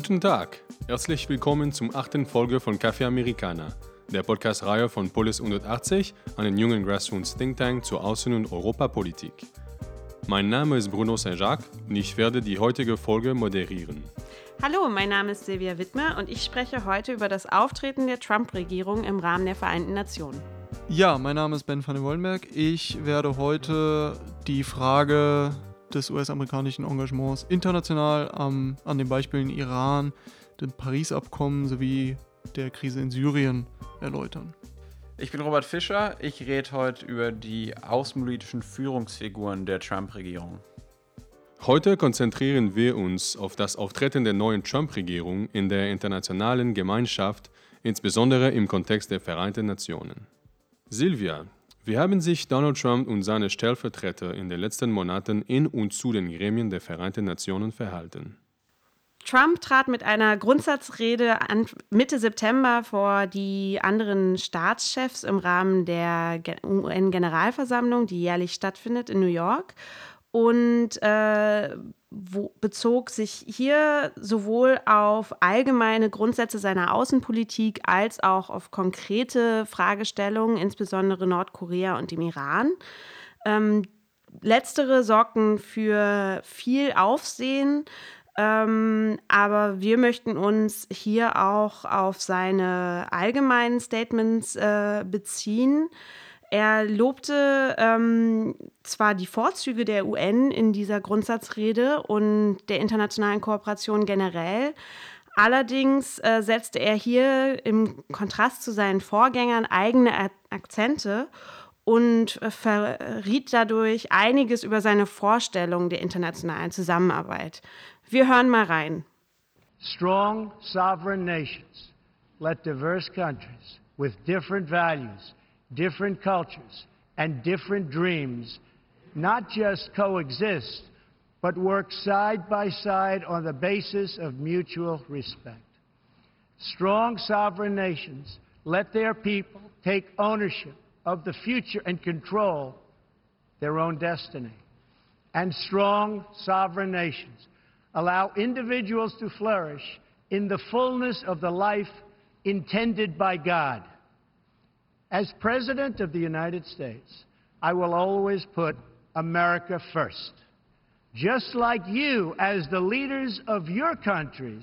Guten Tag, herzlich willkommen zum achten Folge von Café Americana, der Podcast-Reihe von Polis 180, einem jungen Grassroots Think Tank zur Außen- und Europapolitik. Mein Name ist Bruno Saint-Jacques und ich werde die heutige Folge moderieren. Hallo, mein Name ist Silvia Wittmer und ich spreche heute über das Auftreten der Trump-Regierung im Rahmen der Vereinten Nationen. Ja, mein Name ist Ben van den Wollenberg. Ich werde heute die Frage des US-amerikanischen Engagements international ähm, an den Beispielen Iran, dem Paris-Abkommen sowie der Krise in Syrien erläutern. Ich bin Robert Fischer. Ich rede heute über die außenpolitischen Führungsfiguren der Trump-Regierung. Heute konzentrieren wir uns auf das Auftreten der neuen Trump-Regierung in der internationalen Gemeinschaft, insbesondere im Kontext der Vereinten Nationen. Silvia, wie haben sich Donald Trump und seine Stellvertreter in den letzten Monaten in und zu den Gremien der Vereinten Nationen verhalten? Trump trat mit einer Grundsatzrede Mitte September vor die anderen Staatschefs im Rahmen der UN-Generalversammlung, die jährlich stattfindet in New York und äh, wo, bezog sich hier sowohl auf allgemeine Grundsätze seiner Außenpolitik als auch auf konkrete Fragestellungen, insbesondere Nordkorea und dem Iran. Ähm, letztere sorgten für viel Aufsehen. Ähm, aber wir möchten uns hier auch auf seine allgemeinen Statements äh, beziehen. Er lobte ähm, zwar die Vorzüge der UN in dieser Grundsatzrede und der internationalen Kooperation generell, allerdings äh, setzte er hier im Kontrast zu seinen Vorgängern eigene Akzente und äh, verriet dadurch einiges über seine Vorstellung der internationalen Zusammenarbeit. Wir hören mal rein. Strong sovereign nations let diverse countries with different values different cultures, and different dreams not just coexist, but work side by side on the basis of mutual respect. Strong sovereign nations let their people take ownership of the future and control their own destiny. And strong sovereign nations allow individuals to flourish in the fullness of the life intended by God. As President of the United States, I will always put America first. Just like you, as the leaders of your countries,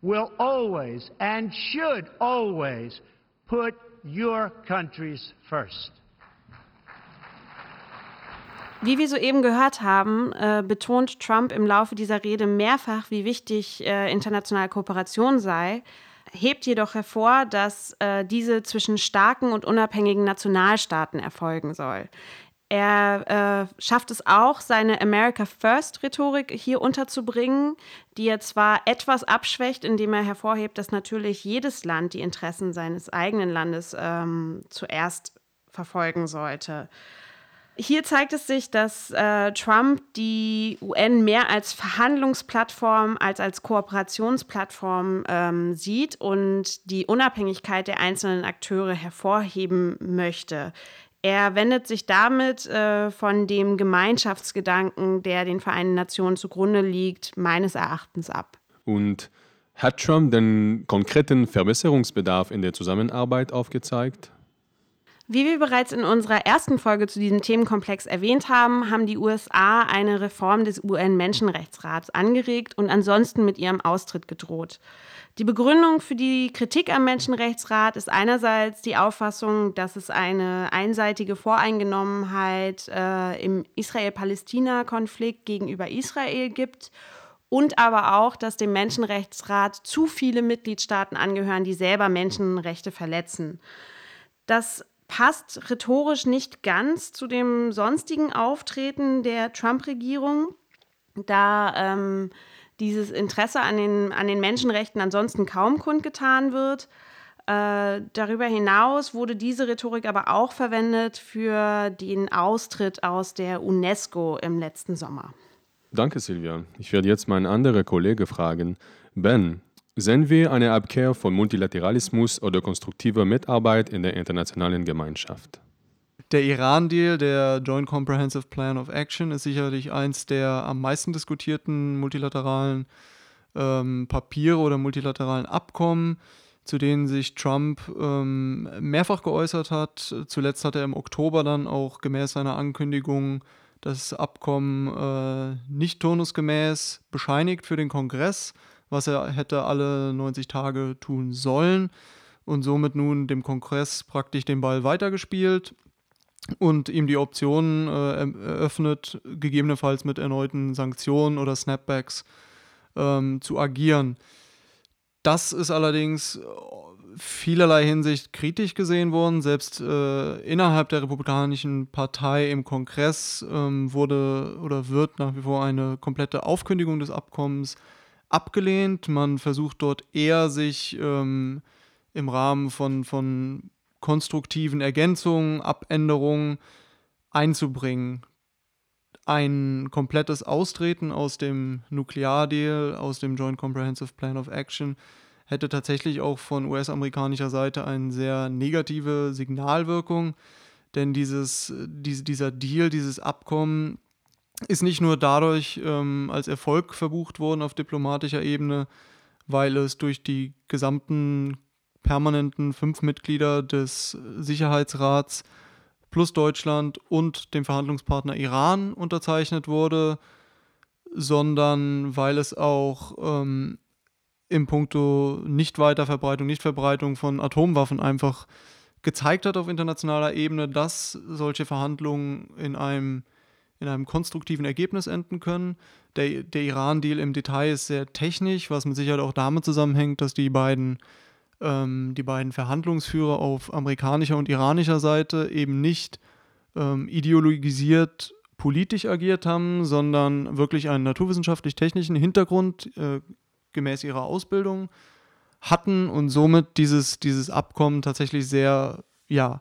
will always and should always put your countries first. Wie wir soeben gehört haben, äh, betont Trump im Laufe dieser Rede mehrfach, wie wichtig äh, internationale Kooperation sei hebt jedoch hervor, dass äh, diese zwischen starken und unabhängigen Nationalstaaten erfolgen soll. Er äh, schafft es auch, seine America First-Rhetorik hier unterzubringen, die er zwar etwas abschwächt, indem er hervorhebt, dass natürlich jedes Land die Interessen seines eigenen Landes ähm, zuerst verfolgen sollte. Hier zeigt es sich, dass äh, Trump die UN mehr als Verhandlungsplattform als als Kooperationsplattform ähm, sieht und die Unabhängigkeit der einzelnen Akteure hervorheben möchte. Er wendet sich damit äh, von dem Gemeinschaftsgedanken, der den Vereinten Nationen zugrunde liegt, meines Erachtens ab. Und hat Trump den konkreten Verbesserungsbedarf in der Zusammenarbeit aufgezeigt? Wie wir bereits in unserer ersten Folge zu diesem Themenkomplex erwähnt haben, haben die USA eine Reform des UN-Menschenrechtsrats angeregt und ansonsten mit ihrem Austritt gedroht. Die Begründung für die Kritik am Menschenrechtsrat ist einerseits die Auffassung, dass es eine einseitige Voreingenommenheit äh, im Israel-Palästina-Konflikt gegenüber Israel gibt und aber auch, dass dem Menschenrechtsrat zu viele Mitgliedstaaten angehören, die selber Menschenrechte verletzen. Das passt rhetorisch nicht ganz zu dem sonstigen Auftreten der Trump-Regierung, da ähm, dieses Interesse an den, an den Menschenrechten ansonsten kaum kundgetan wird. Äh, darüber hinaus wurde diese Rhetorik aber auch verwendet für den Austritt aus der UNESCO im letzten Sommer. Danke, Silvia. Ich werde jetzt meinen anderen Kollege fragen. Ben, Sehen wir eine Abkehr von Multilateralismus oder konstruktiver Mitarbeit in der internationalen Gemeinschaft? Der Iran-Deal, der Joint Comprehensive Plan of Action, ist sicherlich eins der am meisten diskutierten multilateralen ähm, Papiere oder multilateralen Abkommen, zu denen sich Trump ähm, mehrfach geäußert hat. Zuletzt hat er im Oktober dann auch gemäß seiner Ankündigung das Abkommen äh, nicht turnusgemäß bescheinigt für den Kongress, was er hätte alle 90 Tage tun sollen und somit nun dem Kongress praktisch den Ball weitergespielt und ihm die Option äh, eröffnet, gegebenenfalls mit erneuten Sanktionen oder Snapbacks ähm, zu agieren. Das ist allerdings vielerlei Hinsicht kritisch gesehen worden. Selbst äh, innerhalb der Republikanischen Partei im Kongress ähm, wurde oder wird nach wie vor eine komplette Aufkündigung des Abkommens abgelehnt. Man versucht dort eher sich ähm, im Rahmen von, von konstruktiven Ergänzungen, Abänderungen einzubringen. Ein komplettes Austreten aus dem Nukleardeal, aus dem Joint Comprehensive Plan of Action, hätte tatsächlich auch von US-amerikanischer Seite eine sehr negative Signalwirkung, denn dieses, diese, dieser Deal, dieses Abkommen ist nicht nur dadurch ähm, als Erfolg verbucht worden auf diplomatischer Ebene, weil es durch die gesamten permanenten fünf Mitglieder des Sicherheitsrats plus Deutschland und dem Verhandlungspartner Iran unterzeichnet wurde, sondern weil es auch ähm, im Punkto Nicht-Weiterverbreitung, Nichtverbreitung von Atomwaffen einfach gezeigt hat auf internationaler Ebene, dass solche Verhandlungen in einem, in einem konstruktiven Ergebnis enden können. Der, der Iran-Deal im Detail ist sehr technisch, was mit Sicherheit auch damit zusammenhängt, dass die beiden, ähm, die beiden Verhandlungsführer auf amerikanischer und iranischer Seite eben nicht ähm, ideologisiert politisch agiert haben, sondern wirklich einen naturwissenschaftlich-technischen Hintergrund äh, gemäß ihrer Ausbildung hatten und somit dieses, dieses Abkommen tatsächlich sehr, ja,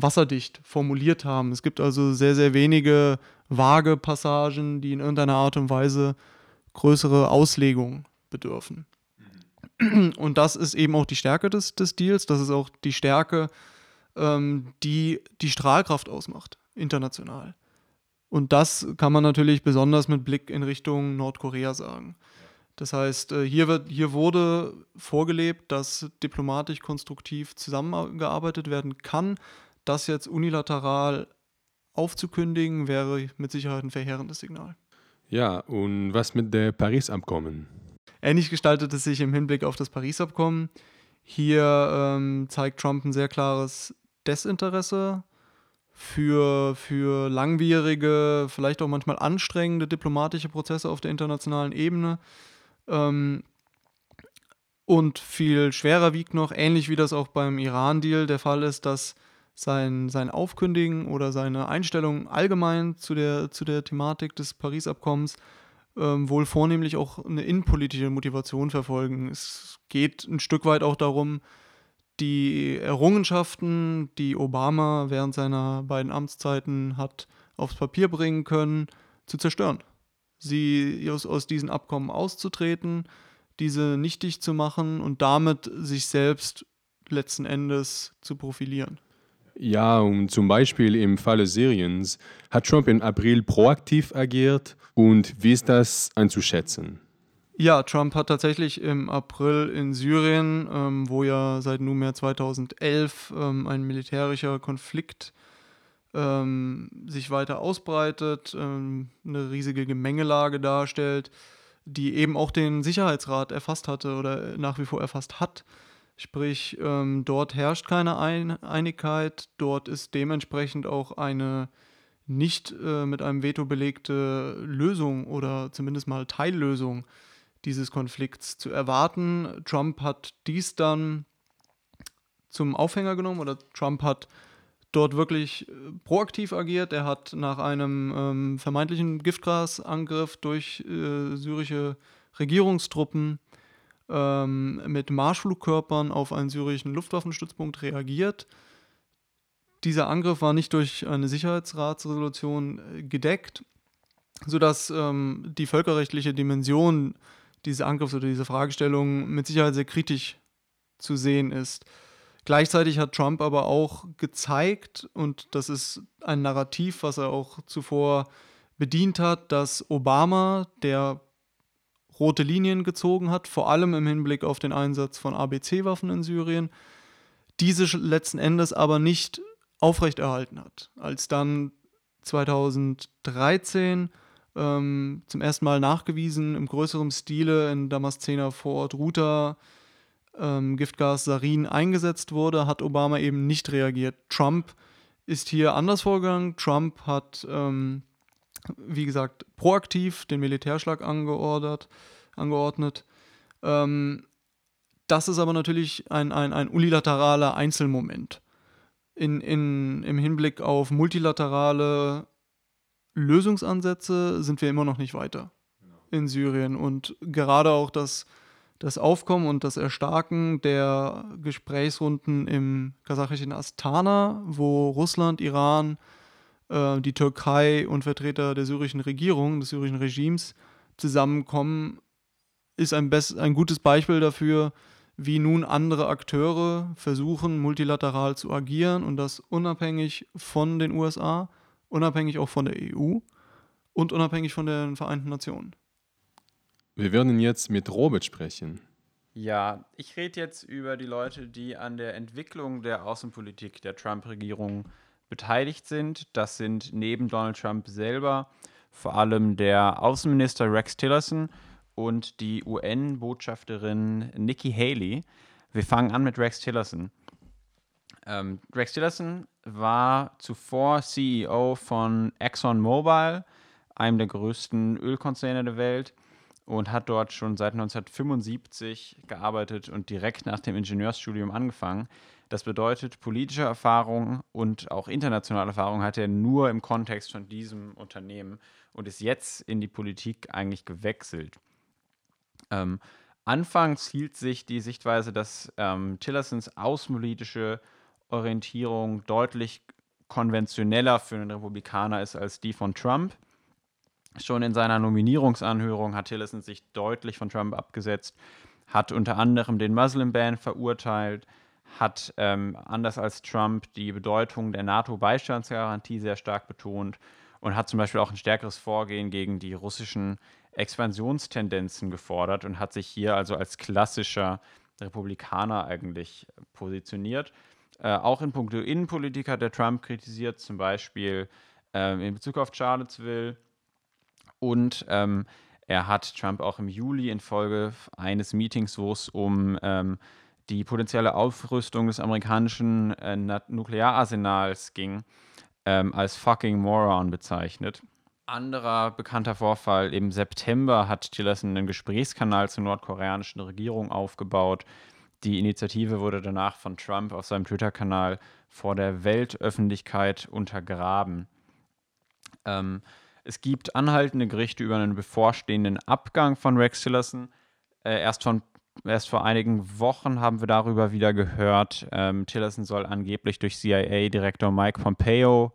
wasserdicht formuliert haben. Es gibt also sehr, sehr wenige vage Passagen, die in irgendeiner Art und Weise größere Auslegung bedürfen. Mhm. Und das ist eben auch die Stärke des, des Deals, das ist auch die Stärke, ähm, die die Strahlkraft ausmacht, international. Und das kann man natürlich besonders mit Blick in Richtung Nordkorea sagen. Das heißt, äh, hier, wird, hier wurde vorgelebt, dass diplomatisch konstruktiv zusammengearbeitet werden kann. Das jetzt unilateral aufzukündigen, wäre mit Sicherheit ein verheerendes Signal. Ja, und was mit der Paris-Abkommen? Ähnlich gestaltet es sich im Hinblick auf das Paris-Abkommen. Hier ähm, zeigt Trump ein sehr klares Desinteresse für, für langwierige, vielleicht auch manchmal anstrengende diplomatische Prozesse auf der internationalen Ebene. Ähm, und viel schwerer wiegt noch, ähnlich wie das auch beim Iran-Deal der Fall ist, dass sein, sein Aufkündigen oder seine Einstellung allgemein zu der, zu der Thematik des Paris-Abkommens ähm, wohl vornehmlich auch eine innenpolitische Motivation verfolgen. Es geht ein Stück weit auch darum, die Errungenschaften, die Obama während seiner beiden Amtszeiten hat aufs Papier bringen können, zu zerstören sie aus, aus diesen Abkommen auszutreten, diese nichtig zu machen und damit sich selbst letzten Endes zu profilieren. Ja, und zum Beispiel im Falle Syriens hat Trump im April proaktiv agiert und wie ist das einzuschätzen? Ja, Trump hat tatsächlich im April in Syrien, ähm, wo ja seit nunmehr 2011 ähm, ein militärischer Konflikt ähm, sich weiter ausbreitet, ähm, eine riesige Gemengelage darstellt, die eben auch den Sicherheitsrat erfasst hatte oder nach wie vor erfasst hat. Sprich, ähm, dort herrscht keine Ein Einigkeit, dort ist dementsprechend auch eine nicht äh, mit einem Veto belegte Lösung oder zumindest mal Teillösung dieses Konflikts zu erwarten. Trump hat dies dann zum Aufhänger genommen oder Trump hat dort wirklich äh, proaktiv agiert. Er hat nach einem ähm, vermeintlichen Giftgasangriff durch äh, syrische Regierungstruppen ähm, mit Marschflugkörpern auf einen syrischen Luftwaffenstützpunkt reagiert. Dieser Angriff war nicht durch eine Sicherheitsratsresolution äh, gedeckt, sodass ähm, die völkerrechtliche Dimension dieses Angriffs oder dieser Fragestellung mit Sicherheit sehr kritisch zu sehen ist. Gleichzeitig hat Trump aber auch gezeigt, und das ist ein Narrativ, was er auch zuvor bedient hat, dass Obama, der rote Linien gezogen hat, vor allem im Hinblick auf den Einsatz von ABC-Waffen in Syrien, diese letzten Endes aber nicht aufrechterhalten hat. Als dann 2013 ähm, zum ersten Mal nachgewiesen im größeren Stile in Damaszener Vorort Ruta ähm, Giftgas Sarin eingesetzt wurde, hat Obama eben nicht reagiert. Trump ist hier anders vorgegangen. Trump hat, ähm, wie gesagt, proaktiv den Militärschlag angeordert, angeordnet. Ähm, das ist aber natürlich ein, ein, ein unilateraler Einzelmoment. In, in, Im Hinblick auf multilaterale Lösungsansätze sind wir immer noch nicht weiter in Syrien. Und gerade auch das, das Aufkommen und das Erstarken der Gesprächsrunden im kasachischen Astana, wo Russland, Iran, äh, die Türkei und Vertreter der syrischen Regierung, des syrischen Regimes zusammenkommen, ist ein, ein gutes Beispiel dafür, wie nun andere Akteure versuchen, multilateral zu agieren und das unabhängig von den USA unabhängig auch von der EU und unabhängig von den Vereinten Nationen. Wir werden jetzt mit Robert sprechen. Ja, ich rede jetzt über die Leute, die an der Entwicklung der Außenpolitik der Trump-Regierung beteiligt sind. Das sind neben Donald Trump selber vor allem der Außenminister Rex Tillerson und die UN-Botschafterin Nikki Haley. Wir fangen an mit Rex Tillerson. Ähm, Rex Tillerson war zuvor CEO von ExxonMobil, einem der größten Ölkonzerne der Welt, und hat dort schon seit 1975 gearbeitet und direkt nach dem Ingenieursstudium angefangen. Das bedeutet, politische Erfahrung und auch internationale Erfahrung hat er nur im Kontext von diesem Unternehmen und ist jetzt in die Politik eigentlich gewechselt. Ähm, anfangs hielt sich die Sichtweise, dass ähm, Tillersons außenpolitische Orientierung deutlich konventioneller für einen Republikaner ist als die von Trump. Schon in seiner Nominierungsanhörung hat Tillerson sich deutlich von Trump abgesetzt, hat unter anderem den Muslim Ban verurteilt, hat ähm, anders als Trump die Bedeutung der NATO-Beistandsgarantie sehr stark betont und hat zum Beispiel auch ein stärkeres Vorgehen gegen die russischen Expansionstendenzen gefordert und hat sich hier also als klassischer Republikaner eigentlich positioniert. Äh, auch in puncto Innenpolitik hat der Trump kritisiert, zum Beispiel ähm, in Bezug auf Charlottesville. Und ähm, er hat Trump auch im Juli infolge eines Meetings, wo es um ähm, die potenzielle Aufrüstung des amerikanischen äh, Nukleararsenals ging, ähm, als fucking Moron bezeichnet. Anderer bekannter Vorfall, im September hat Tillerson einen Gesprächskanal zur nordkoreanischen Regierung aufgebaut, die Initiative wurde danach von Trump auf seinem Twitter-Kanal vor der Weltöffentlichkeit untergraben. Ähm, es gibt anhaltende Gerichte über einen bevorstehenden Abgang von Rex Tillerson. Äh, erst, von, erst vor einigen Wochen haben wir darüber wieder gehört. Ähm, Tillerson soll angeblich durch CIA-Direktor Mike Pompeo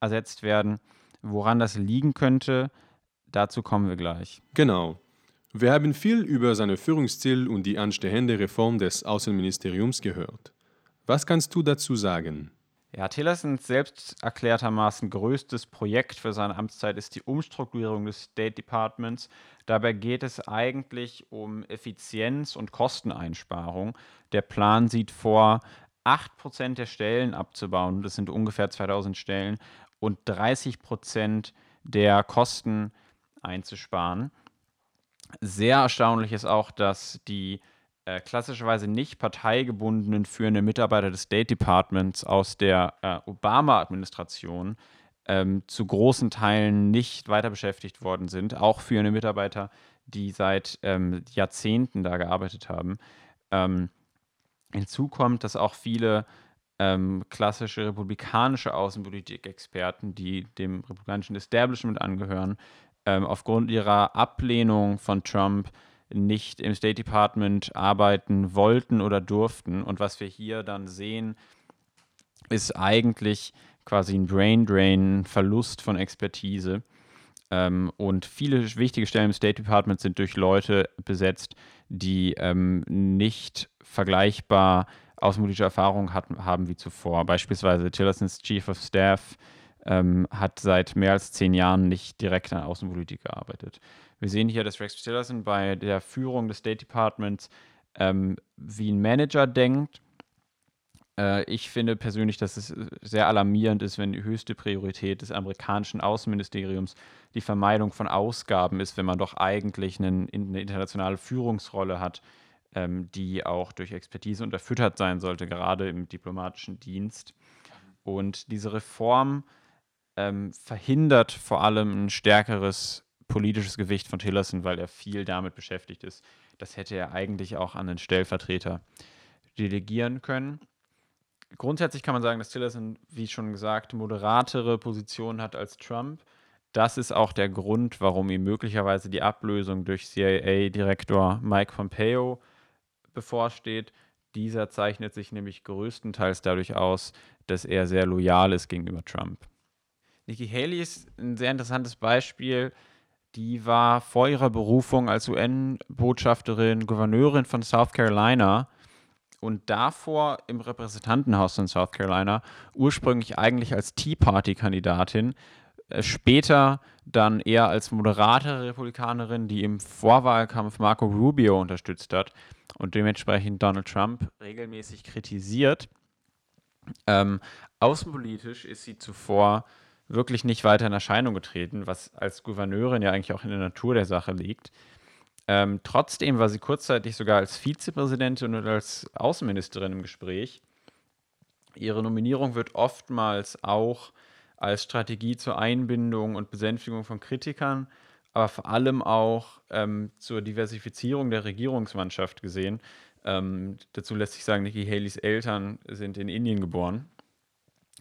ersetzt werden. Woran das liegen könnte, dazu kommen wir gleich. Genau. Wir haben viel über seine Führungsstil und die anstehende Reform des Außenministeriums gehört. Was kannst du dazu sagen? Ja, Tillersons selbst erklärtermaßen größtes Projekt für seine Amtszeit ist die Umstrukturierung des State Departments. Dabei geht es eigentlich um Effizienz und Kosteneinsparung. Der Plan sieht vor, 8% der Stellen abzubauen, das sind ungefähr 2000 Stellen, und 30% der Kosten einzusparen. Sehr erstaunlich ist auch, dass die äh, klassischerweise nicht parteigebundenen führenden Mitarbeiter des State Departments aus der äh, Obama-Administration ähm, zu großen Teilen nicht weiter beschäftigt worden sind. Auch führende Mitarbeiter, die seit ähm, Jahrzehnten da gearbeitet haben. Ähm, hinzu kommt, dass auch viele ähm, klassische republikanische Außenpolitik-Experten, die dem republikanischen Establishment angehören, ähm, aufgrund ihrer Ablehnung von Trump nicht im State Department arbeiten wollten oder durften. Und was wir hier dann sehen, ist eigentlich quasi ein Brain Drain, Verlust von Expertise. Ähm, und viele wichtige Stellen im State Department sind durch Leute besetzt, die ähm, nicht vergleichbar außenpolitische Erfahrung hat, haben wie zuvor. Beispielsweise Tillersons Chief of Staff ähm, hat seit mehr als zehn Jahren nicht direkt an Außenpolitik gearbeitet. Wir sehen hier, dass Rex Tillerson bei der Führung des State Departments ähm, wie ein Manager denkt. Äh, ich finde persönlich, dass es sehr alarmierend ist, wenn die höchste Priorität des amerikanischen Außenministeriums die Vermeidung von Ausgaben ist, wenn man doch eigentlich einen, eine internationale Führungsrolle hat, ähm, die auch durch Expertise unterfüttert sein sollte, gerade im diplomatischen Dienst. Und diese Reform ähm, verhindert vor allem ein stärkeres politisches Gewicht von Tillerson, weil er viel damit beschäftigt ist. Das hätte er eigentlich auch an den Stellvertreter delegieren können. Grundsätzlich kann man sagen, dass Tillerson, wie schon gesagt, moderatere Positionen hat als Trump. Das ist auch der Grund, warum ihm möglicherweise die Ablösung durch CIA-Direktor Mike Pompeo bevorsteht. Dieser zeichnet sich nämlich größtenteils dadurch aus, dass er sehr loyal ist gegenüber Trump. Nikki Haley ist ein sehr interessantes Beispiel. Die war vor ihrer Berufung als UN-Botschafterin Gouverneurin von South Carolina und davor im Repräsentantenhaus von South Carolina, ursprünglich eigentlich als Tea Party-Kandidatin, äh, später dann eher als moderate Republikanerin, die im Vorwahlkampf Marco Rubio unterstützt hat und dementsprechend Donald Trump regelmäßig kritisiert. Ähm, außenpolitisch ist sie zuvor wirklich nicht weiter in Erscheinung getreten, was als Gouverneurin ja eigentlich auch in der Natur der Sache liegt. Ähm, trotzdem war sie kurzzeitig sogar als Vizepräsidentin und als Außenministerin im Gespräch. Ihre Nominierung wird oftmals auch als Strategie zur Einbindung und Besänftigung von Kritikern, aber vor allem auch ähm, zur Diversifizierung der Regierungsmannschaft gesehen. Ähm, dazu lässt sich sagen, Nikki Haleys Eltern sind in Indien geboren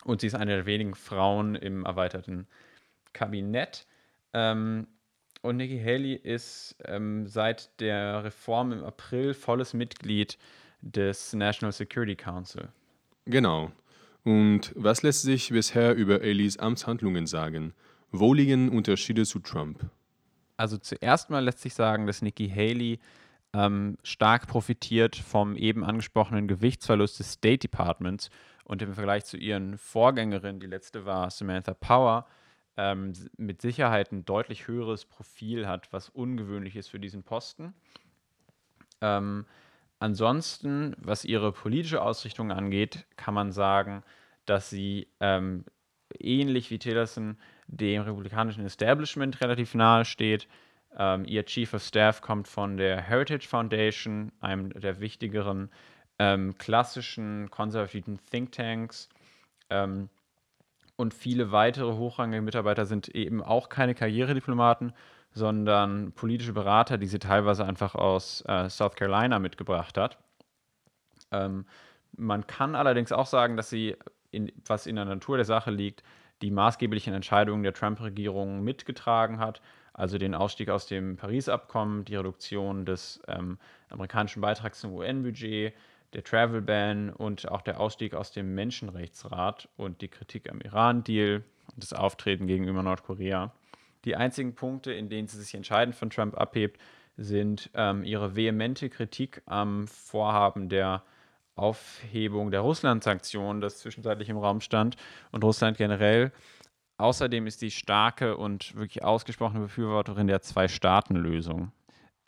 und sie ist eine der wenigen Frauen im erweiterten Kabinett. Ähm, und Nikki Haley ist ähm, seit der Reform im April volles Mitglied des National Security Council. Genau. Und was lässt sich bisher über Haleys Amtshandlungen sagen? Wo liegen Unterschiede zu Trump? Also zuerst mal lässt sich sagen, dass Nikki Haley ähm, stark profitiert vom eben angesprochenen Gewichtsverlust des State Departments und im Vergleich zu ihren Vorgängerinnen, die letzte war Samantha Power, ähm, mit Sicherheit ein deutlich höheres Profil hat, was ungewöhnlich ist für diesen Posten. Ähm, ansonsten, was ihre politische Ausrichtung angeht, kann man sagen, dass sie ähm, ähnlich wie Tillerson dem republikanischen Establishment relativ nahe steht. Ähm, ihr Chief of Staff kommt von der Heritage Foundation, einem der wichtigeren ähm, klassischen konservativen Thinktanks. Ähm, und viele weitere hochrangige Mitarbeiter sind eben auch keine Karrierediplomaten, sondern politische Berater, die sie teilweise einfach aus äh, South Carolina mitgebracht hat. Ähm, man kann allerdings auch sagen, dass sie, in, was in der Natur der Sache liegt, die maßgeblichen Entscheidungen der Trump-Regierung mitgetragen hat, also den Ausstieg aus dem Paris-Abkommen, die Reduktion des ähm, amerikanischen Beitrags zum UN-Budget, der Travel Ban und auch der Ausstieg aus dem Menschenrechtsrat und die Kritik am Iran-Deal und das Auftreten gegenüber Nordkorea. Die einzigen Punkte, in denen sie sich entscheidend von Trump abhebt, sind ähm, ihre vehemente Kritik am Vorhaben der Aufhebung der Russland-Sanktionen, das zwischenzeitlich im Raum stand, und Russland generell. Außerdem ist sie starke und wirklich ausgesprochene Befürworterin der Zwei-Staaten-Lösung.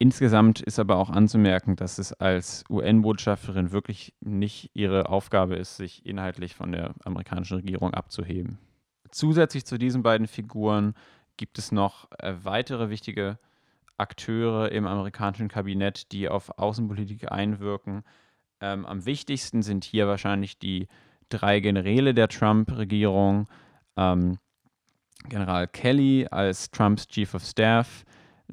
Insgesamt ist aber auch anzumerken, dass es als UN-Botschafterin wirklich nicht ihre Aufgabe ist, sich inhaltlich von der amerikanischen Regierung abzuheben. Zusätzlich zu diesen beiden Figuren gibt es noch äh, weitere wichtige Akteure im amerikanischen Kabinett, die auf Außenpolitik einwirken. Ähm, am wichtigsten sind hier wahrscheinlich die drei Generäle der Trump-Regierung. Ähm, General Kelly als Trumps Chief of Staff,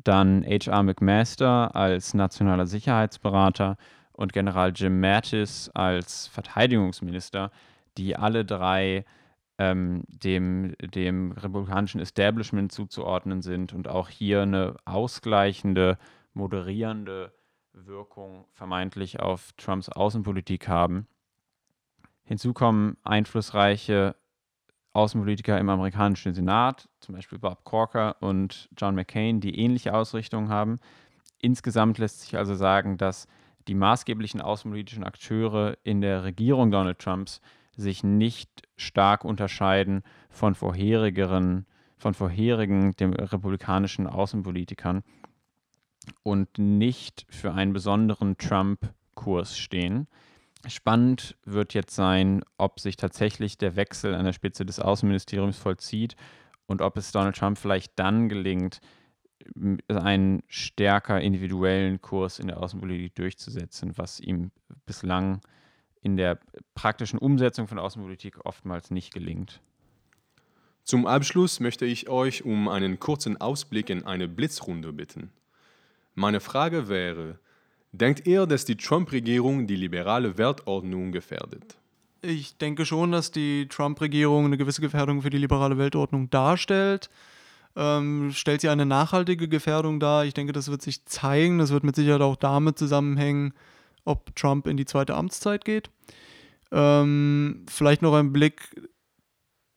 dann H.R. McMaster als nationaler Sicherheitsberater und General Jim Mattis als Verteidigungsminister, die alle drei ähm, dem, dem republikanischen Establishment zuzuordnen sind und auch hier eine ausgleichende, moderierende Wirkung vermeintlich auf Trumps Außenpolitik haben. Hinzu kommen einflussreiche Außenpolitiker im amerikanischen Senat, zum Beispiel Bob Corker und John McCain, die ähnliche Ausrichtungen haben. Insgesamt lässt sich also sagen, dass die maßgeblichen außenpolitischen Akteure in der Regierung Donald Trumps sich nicht stark unterscheiden von vorherigeren, von vorherigen dem republikanischen Außenpolitikern und nicht für einen besonderen Trump-Kurs stehen. Spannend wird jetzt sein, ob sich tatsächlich der Wechsel an der Spitze des Außenministeriums vollzieht und ob es Donald Trump vielleicht dann gelingt, einen stärker individuellen Kurs in der Außenpolitik durchzusetzen, was ihm bislang in der praktischen Umsetzung von Außenpolitik oftmals nicht gelingt. Zum Abschluss möchte ich euch um einen kurzen Ausblick in eine Blitzrunde bitten. Meine Frage wäre, denkt ihr, dass die Trump-Regierung die liberale Weltordnung gefährdet? Ich denke schon, dass die Trump-Regierung eine gewisse Gefährdung für die liberale Weltordnung darstellt. Ähm, stellt sie eine nachhaltige Gefährdung dar? Ich denke, das wird sich zeigen. Das wird mit Sicherheit auch damit zusammenhängen, ob Trump in die zweite Amtszeit geht. Ähm, vielleicht noch ein Blick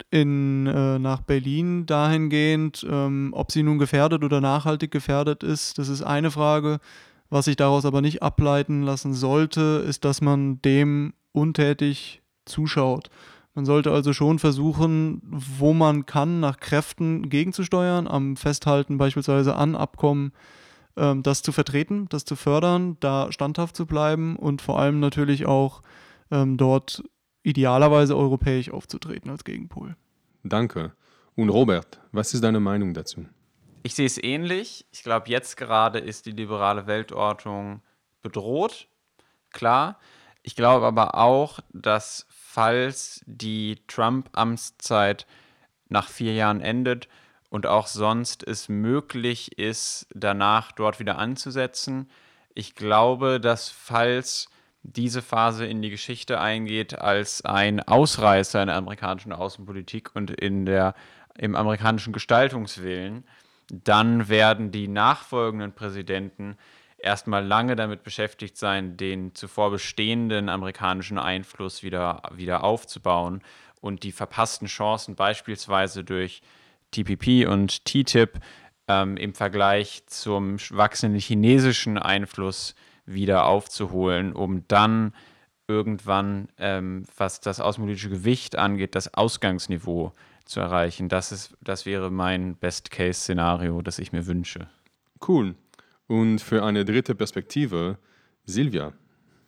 in, äh, nach Berlin dahingehend, ähm, ob sie nun gefährdet oder nachhaltig gefährdet ist. Das ist eine Frage. Was sich daraus aber nicht ableiten lassen sollte, ist, dass man dem untätig zuschaut. Man sollte also schon versuchen, wo man kann, nach Kräften gegenzusteuern, am Festhalten beispielsweise an Abkommen, ähm, das zu vertreten, das zu fördern, da standhaft zu bleiben und vor allem natürlich auch ähm, dort idealerweise europäisch aufzutreten als Gegenpol. Danke. Und Robert, was ist deine Meinung dazu? Ich sehe es ähnlich. Ich glaube, jetzt gerade ist die liberale Weltordnung bedroht. Klar. Ich glaube aber auch, dass falls die Trump-Amtszeit nach vier Jahren endet und auch sonst es möglich ist, danach dort wieder anzusetzen, ich glaube, dass falls diese Phase in die Geschichte eingeht als ein Ausreißer in der amerikanischen Außenpolitik und in der, im amerikanischen Gestaltungswillen, dann werden die nachfolgenden Präsidenten erstmal lange damit beschäftigt sein, den zuvor bestehenden amerikanischen Einfluss wieder, wieder aufzubauen und die verpassten Chancen beispielsweise durch TPP und TTIP ähm, im Vergleich zum wachsenden chinesischen Einfluss wieder aufzuholen, um dann irgendwann, ähm, was das außenpolitische Gewicht angeht, das Ausgangsniveau zu erreichen. Das, ist, das wäre mein Best-Case-Szenario, das ich mir wünsche. Cool. Und für eine dritte Perspektive, Silvia,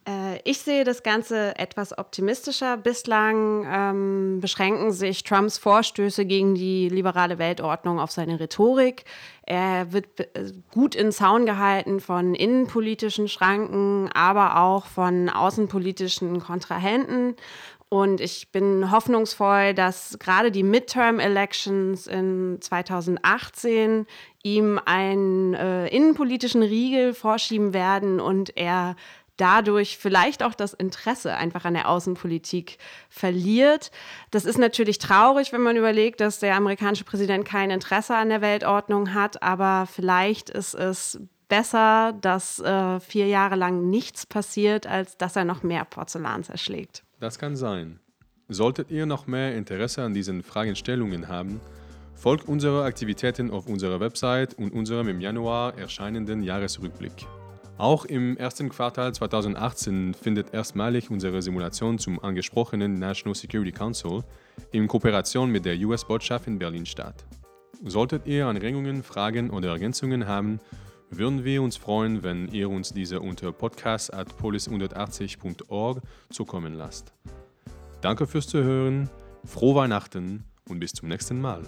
äh, ich sehe das Ganze etwas optimistischer. Bislang ähm, beschränken sich Trumps Vorstöße gegen die liberale Weltordnung auf seine Rhetorik. Er wird äh, gut in Zaun gehalten von innenpolitischen Schranken, aber auch von außenpolitischen Kontrahenten. Und ich bin hoffnungsvoll, dass gerade die Midterm-Elections in 2018 ihm einen äh, innenpolitischen Riegel vorschieben werden und er dadurch vielleicht auch das Interesse einfach an der Außenpolitik verliert. Das ist natürlich traurig, wenn man überlegt, dass der amerikanische Präsident kein Interesse an der Weltordnung hat, aber vielleicht ist es besser, dass äh, vier Jahre lang nichts passiert, als dass er noch mehr Porzellan zerschlägt. Das kann sein. Solltet ihr noch mehr Interesse an diesen Fragestellungen haben, folgt unsere Aktivitäten auf unserer Website und unserem im Januar erscheinenden Jahresrückblick. Auch im ersten Quartal 2018 findet erstmalig unsere Simulation zum angesprochenen National Security Council in Kooperation mit der US-Botschaft in Berlin statt. Solltet ihr Anregungen, Fragen oder Ergänzungen haben, würden wir uns freuen, wenn ihr uns diese unter podcast.polis180.org zukommen lasst. Danke fürs Zuhören, frohe Weihnachten und bis zum nächsten Mal.